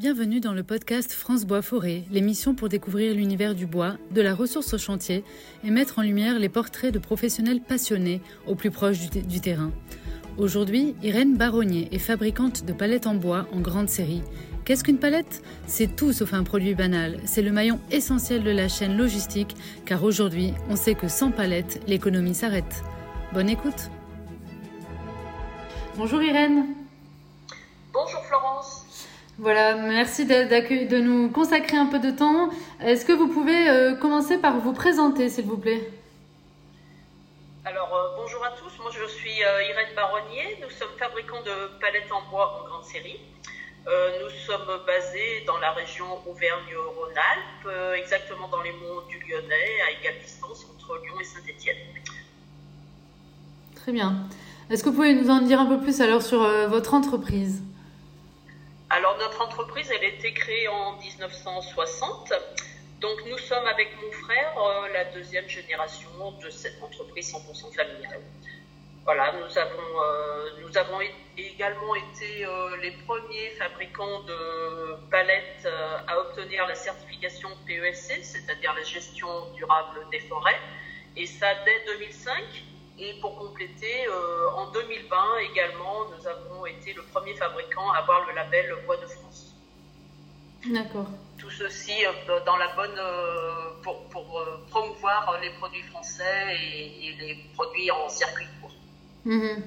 Bienvenue dans le podcast France Bois Forêt, l'émission pour découvrir l'univers du bois, de la ressource au chantier et mettre en lumière les portraits de professionnels passionnés au plus proche du, du terrain. Aujourd'hui, Irène Baronnier est fabricante de palettes en bois en grande série. Qu'est-ce qu'une palette? C'est tout sauf un produit banal. C'est le maillon essentiel de la chaîne logistique, car aujourd'hui, on sait que sans palette, l'économie s'arrête. Bonne écoute. Bonjour Irène. Bonjour Florence. Voilà, merci de, nous consacrer un peu de temps. Est-ce que vous pouvez euh, commencer par vous présenter, s'il vous plaît? Alors, euh, bonjour à tous. Moi, je suis euh, Irène Baronnier. Nous sommes fabricants de palettes en bois en grande série. Nous sommes basés dans la région Auvergne-Rhône-Alpes, exactement dans les monts du Lyonnais, à égale distance entre Lyon et Saint-Étienne. Très bien. Est-ce que vous pouvez nous en dire un peu plus alors sur votre entreprise? Alors notre entreprise, elle a été créée en 1960. Donc nous sommes avec mon frère la deuxième génération de cette entreprise 100% familiale. Voilà, nous avons, euh, également été euh, les premiers fabricants de palettes euh, à obtenir la certification PESC, c'est-à-dire la gestion durable des forêts, et ça dès 2005. Et pour compléter, en 2020 également, nous avons été le premier fabricant à avoir le label Bois de France. D'accord. Tout ceci dans la bonne pour, pour promouvoir les produits français et, et les produits en circuit court. Mhm.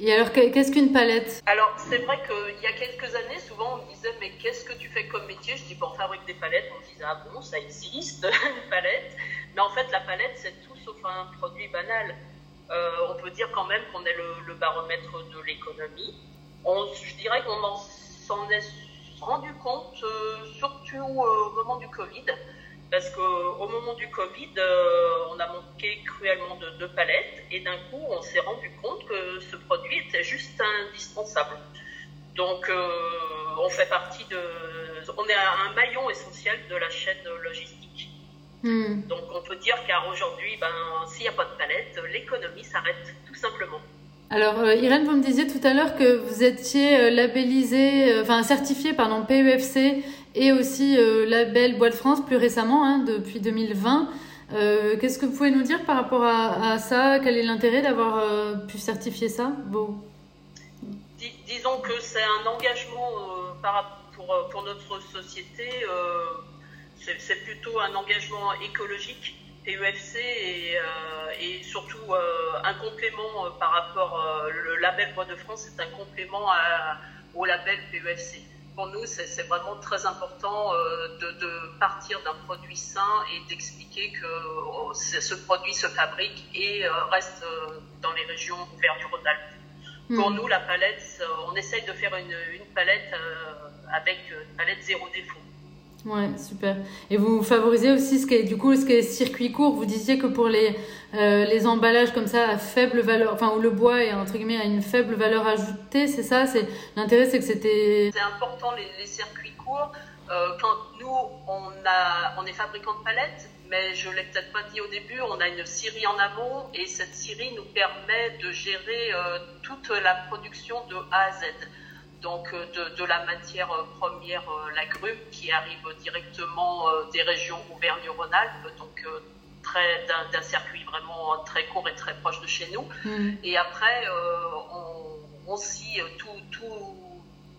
Et alors, qu'est-ce qu'une palette? Alors, c'est vrai qu'il y a quelques années, souvent on me disait Mais qu'est-ce que tu fais comme métier? Je dis bon, On fabrique des palettes. On me disait Ah bon, ça existe, une palette? Mais en fait, la palette, c'est tout sauf un produit banal. Euh, on peut dire quand même qu'on est le, baromètre de l'économie. Je dirais qu'on s'en est rendu compte, euh, surtout euh, au moment du Covid parce qu'au moment du Covid, on a manqué cruellement de, de palettes et d'un coup, on s'est rendu compte que ce produit était juste indispensable. Donc, on fait partie de, on est un maillon essentiel de la chaîne logistique. Hmm. Donc, on peut dire qu'aujourd'hui, ben, s'il n'y a pas de palette, l'économie s'arrête tout simplement. Alors, euh, Irène, vous me disiez tout à l'heure que vous étiez euh, labellisé, euh, enfin certifié, pardon, PEFC et aussi label Bois de France plus récemment, hein, depuis 2020. Qu'est-ce que vous pouvez nous dire par rapport à, à ça? Quel est l'intérêt d'avoir pu certifier ça bon. Dis, Disons que c'est un engagement par, pour, pour, notre société, plutôt un engagement écologique PEFC et, euh, et surtout euh, un complément euh, par rapport le label Bois de France c'est un complément à, au label PEFC. Pour nous, c'est vraiment très important de, de partir d'un produit sain et d'expliquer que oh, ce produit se fabrique et reste dans les régions Auvergne-Rhône-Alpes. Mmh. Pour nous, la palette, on essaye de faire une, une palette avec une palette zéro défaut. Ouais, super. Et vous favorisez aussi ce qui est, du coup, ce qui est circuit court. Vous disiez que pour les, euh, les emballages comme ça à faible valeur, enfin, où le bois est, entre guillemets, à une faible valeur ajoutée, c'est ça? C'est, l'intérêt, c'est que c'était... C'est important, les, circuits courts. Euh, quand nous, on est fabricant de palettes, mais je l'ai peut-être pas dit au début, on a une scierie en amont et cette scierie nous permet de gérer euh, toute la production de A à Z donc euh, de, de, la matière euh, première, euh, la grume, qui arrive directement des régions Auvergne-Rhône-Alpes, donc d'un circuit vraiment très court et très proche de chez nous. Mmh. Et après, on, on scie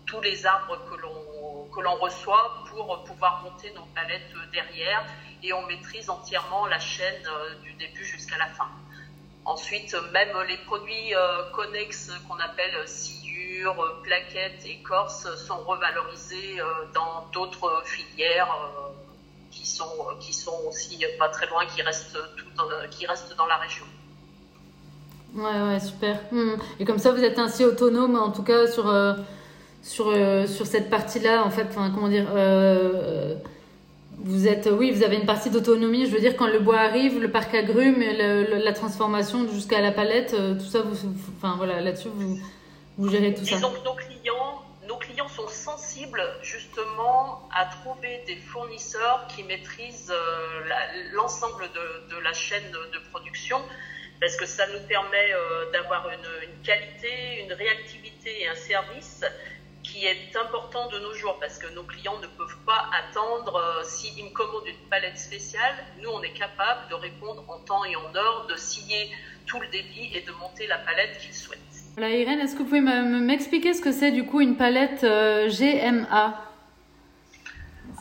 tous les arbres que l'on que l'on reçoit pour pouvoir monter nos palettes derrière et on maîtrise entièrement la chaîne du début jusqu'à la fin. Ensuite, même les produits connexes qu'on appelle scie euh, plaquettes, écorces sont revalorisées euh, dans d'autres filières euh, qui sont, aussi pas très loin, qui restent, dans, qui restent dans la région. Ouais, ouais, super. Hmm. Et comme ça, vous êtes ainsi autonome, en tout cas, sur, cette partie-là, en fait, comment dire, vous êtes, oui, vous avez une partie d'autonomie, je veux dire, quand le bois arrive, le parc agrume, la transformation jusqu'à la palette, tout ça, vous, enfin, voilà, là-dessus, vous, vous gérez tout nos clients, nos clients sont sensibles justement à trouver des fournisseurs qui maîtrisent euh, l'ensemble de, de, la chaîne de production parce que ça nous permet euh, d'avoir une, une, qualité, une réactivité et un service qui est important de nos jours parce que nos clients ne peuvent pas attendre. S'ils me commandent une palette spéciale, nous, on est capable de répondre en temps et en heure, de scier tout le débit et de monter la palette qu'ils souhaitent. Voilà, Irène, est-ce que vous pouvez m'expliquer ce que c'est du coup une palette GMA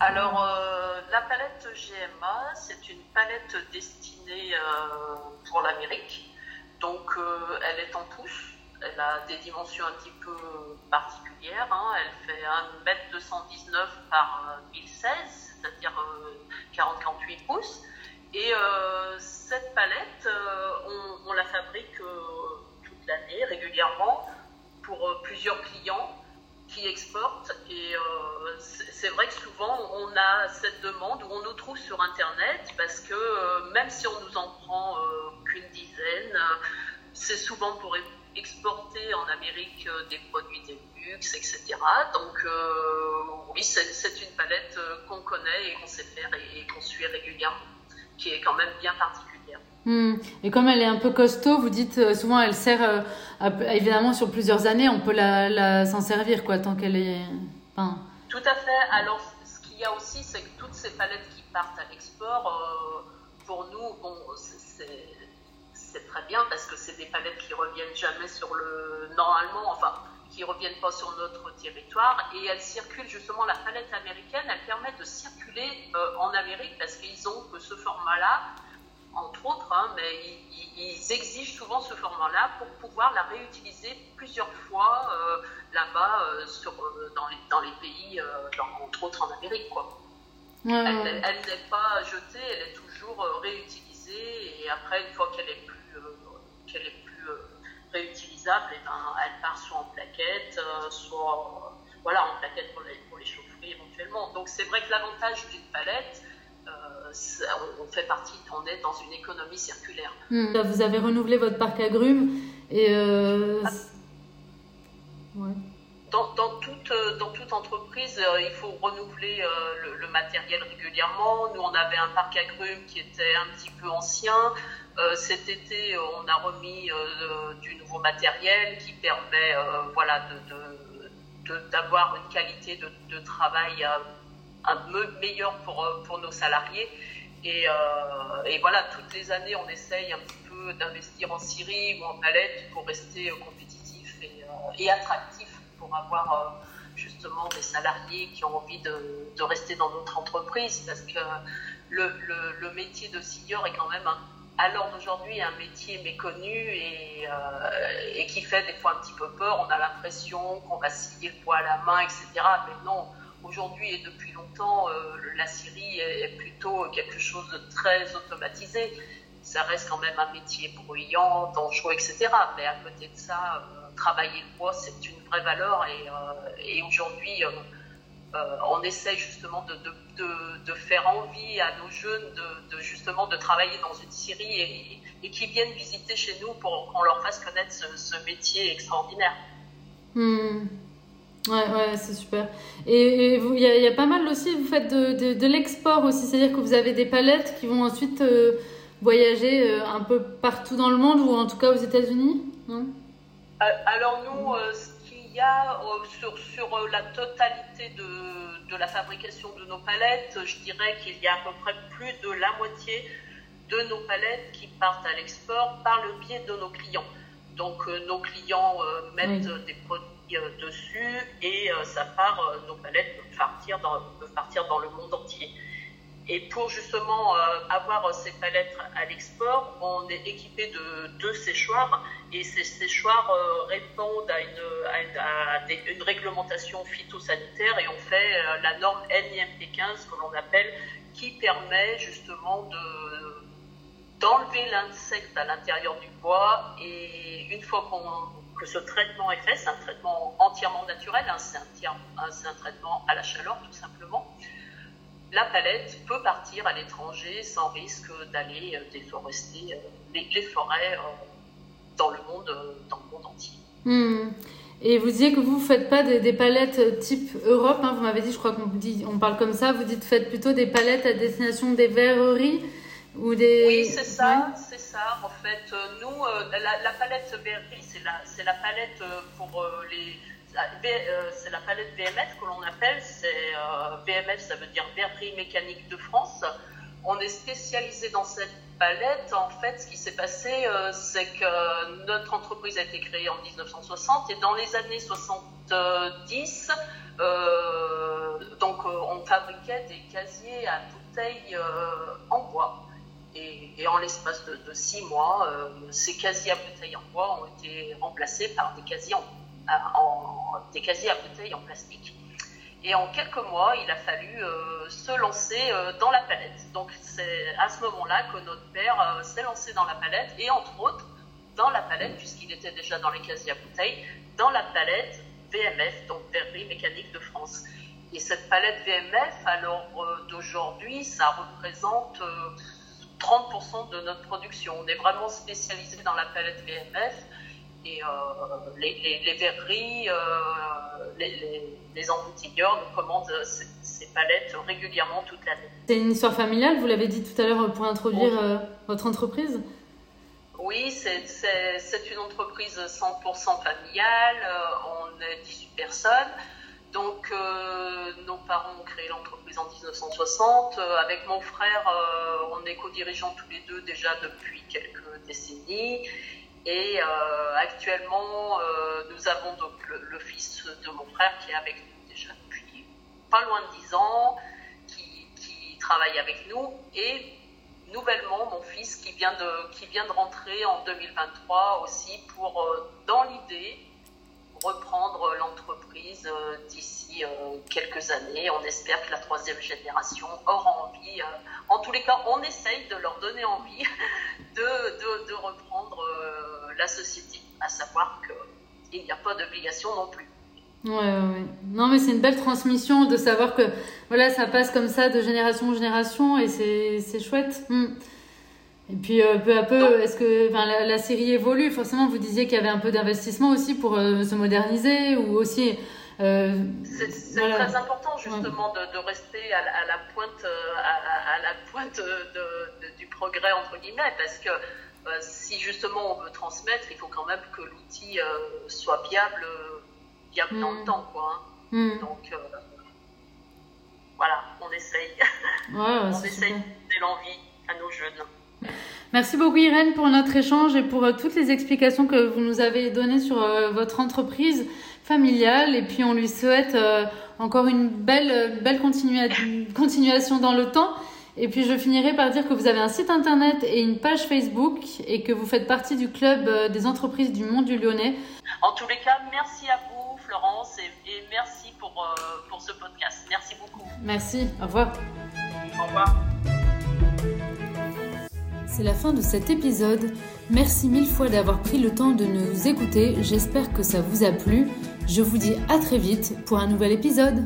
alors, euh, la palette GMA, c'est une palette destinée euh, pour l'Amérique. Donc, euh, elle est en pouces. Elle a des dimensions un petit peu particulières. Hein. Elle fait 1m219 par 1016, c'est-à-dire 40-48 pouces. Et cette palette, on, la fabrique l'année, régulièrement, pour plusieurs clients qui exportent. Et euh, c'est vrai que souvent, on a cette demande où on nous trouve sur Internet parce que euh, même si on nous en prend euh, qu'une dizaine, c'est souvent pour exporter en Amérique des produits de luxe, etc. Donc oui, c'est une palette qu'on connaît et qu'on sait faire et qu'on suit régulièrement, qui est quand même bien particulière. Hmm. Et comme elle est un peu costaud, vous dites euh, souvent elle sert euh, évidemment sur plusieurs années, on peut la, s'en servir quoi tant qu'elle est. Tout à fait. Alors ce qu'il y a aussi, c'est que toutes ces palettes qui partent à l'export, euh, pour nous, bon, c'est très bien parce que c'est des palettes qui reviennent jamais sur le normalement, enfin qui reviennent pas sur notre territoire et elles circulent justement la palette américaine, elle permet de circuler en Amérique parce qu'ils ont que ce format-là entre autres, hein, mais ils, exigent souvent ce format-là pour pouvoir la réutiliser plusieurs fois euh, là-bas euh, euh, dans, les, dans, les, pays, entre autres en Amérique. Quoi. Elle, n'est pas jetée, elle est toujours réutilisée et après, une fois qu'elle est plus, qu'elle est plus réutilisable, et eh ben, elle part soit en plaquette, soit voilà, en plaquette pour les, pour les chaufferie éventuellement. Donc c'est vrai que l'avantage d'une palette, on fait partie, on est dans une économie circulaire. Hmm. Vous avez renouvelé votre parc agrumes et euh, ah. dans, toute, euh, dans toute entreprise, euh, il faut renouveler le, matériel régulièrement. Nous, on avait un parc agrumes qui était un petit peu ancien. cet été, on a remis du nouveau matériel qui permet voilà, d'avoir de, une qualité de, travail un meilleur pour, pour nos salariés. Euh, et, voilà, toutes les années, on essaye un petit peu d'investir en Syrie ou en palette pour rester euh, compétitif euh, et, attractif pour avoir justement des salariés qui ont envie de, rester dans notre entreprise parce que le, métier de scieur est quand même à l'heure d'aujourd'hui un métier méconnu et, et, qui fait des fois un petit peu peur. On a l'impression qu'on va scier le poids à la main, etc. Mais non, aujourd'hui et depuis longtemps, euh, la Syrie est plutôt quelque chose de très automatisé. Ça reste quand même un métier bruyant, dangereux, etc. Mais à côté de ça, euh, travailler le bois, c'est une vraie valeur. Et, euh, aujourd'hui, on essaie justement de, faire envie à nos jeunes de, justement de travailler dans une Syrie et, et qui viennent visiter chez nous pour qu'on leur fasse connaître ce, métier extraordinaire. Hmm. Ouais, ouais, c'est super. Et il y, y, a pas mal aussi, vous faites de, de, l'export aussi, c'est-à-dire que vous avez des palettes qui vont ensuite euh, voyager euh, un peu partout dans le monde ou en tout cas aux États-Unis euh, Alors nous, ce qu'il y a sur, sur la totalité de, de, la fabrication de nos palettes, je dirais qu'il y a à peu près plus de la moitié de nos palettes qui partent à l'export par le biais de nos clients. Donc nos clients mettent des produits euh, dessus et euh, ça part, euh, nos palettes peuvent partir, dans, partir dans le monde entier. Et pour justement avoir ces palettes à l'export, on est équipé de deux séchoirs et ces séchoirs répondent à une, une, réglementation phytosanitaire et on fait la norme NIMP15 que l'on appelle qui permet justement de d'enlever l'insecte à l'intérieur du bois et une fois qu'on que ce traitement est fait, c'est un traitement entièrement naturel, hein, c'est un, traitement à la chaleur tout simplement. La palette peut partir à l'étranger sans risque d'aller euh, déforester euh, les, forêts euh, dans, le monde, dans le monde entier. Hmm. Et vous disiez que vous ne faites pas des, palettes type Europe, hein, vous m'avez dit, je crois qu'on on parle comme ça, vous dites faites plutôt des palettes à destination des verreries ou des... Oui, c'est ça, c'est ça. En fait, nous, la, palette verrerie, c'est la, la, palette euh, pour euh, les, c'est la palette VMF que l'on appelle. C'est VMF, ça veut dire Verrerie Mécanique de France. On est spécialisé dans cette palette. En fait, ce qui s'est passé, c'est que notre entreprise a été créée en 1960 et dans les années 70, donc on fabriquait des casiers à bouteilles en bois. Et, en l'espace de, six mois, euh, ces casiers à bouteilles en bois ont été remplacés par des casiers, en, des casiers à bouteilles en plastique. Et en quelques mois, il a fallu euh, se lancer euh, dans la palette. Donc c'est à ce moment-là que notre père s'est lancé dans la palette et entre autres dans la palette, puisqu'il était déjà dans les casiers à bouteilles, dans la palette VMF, donc Verrerie Mécanique de France. Et cette palette VMF, alors d'aujourd'hui, ça représente 30% de notre production. On est vraiment spécialisé dans la palette VMF et euh, les, verreries, euh, les, les, nous commandent ces, palettes régulièrement toute l'année. C'est une histoire familiale, vous l'avez dit tout à l'heure pour introduire euh, votre entreprise? Oui, c'est une entreprise 100% familiale, on est 18 personnes. Donc, euh, nos parents ont créé l'entreprise en 1960. Euh, avec mon frère, euh, on est co-dirigeants tous les deux déjà depuis quelques décennies. Et actuellement, nous avons donc le, fils de mon frère qui est avec nous déjà depuis pas loin de 10 ans, qui, qui travaille avec nous. Et nouvellement, mon fils qui vient de, qui vient de rentrer en 2023 aussi pour, dans l'idée, reprendre l'entreprise euh, d'ici euh, quelques années. On espère que la troisième génération aura envie, euh, en tous les cas, on essaye de leur donner envie de, de, reprendre la société, à savoir qu'il n'y a pas d'obligation non plus. Ouais, ouais, Non, mais c'est une belle transmission de savoir que voilà, ça passe comme ça de génération en génération et c'est chouette. Hmm. Et puis euh, peu à peu, est-ce que la, la, série évolue Forcément, vous disiez qu'il y avait un peu d'investissement aussi pour euh, se moderniser ou aussi. Euh, c'est très important justement de, de, rester à, à, la pointe, à, à la pointe de, du progrès entre guillemets, parce que si justement on veut transmettre, il faut quand même que l'outil soit viable, viable dans le mm. temps, quoi. Hein. Mm. Donc voilà, on essaye, ouais, on essaye de l'envie à nos jeunes. Merci beaucoup Irène pour notre échange et pour euh, toutes les explications que vous nous avez données sur euh, votre entreprise familiale. Et puis on lui souhaite euh, encore une belle, belle continuation dans le temps. Et puis je finirai par dire que vous avez un site internet et une page Facebook et que vous faites partie du club des entreprises du monde du Lyonnais. En tous les cas, merci à vous Florence et, et merci pour, pour ce podcast. Merci beaucoup. Merci, au revoir. Au revoir. C'est la fin de cet épisode. Merci mille fois d'avoir pris le temps de nous écouter. J'espère que ça vous a plu. Je vous dis à très vite pour un nouvel épisode.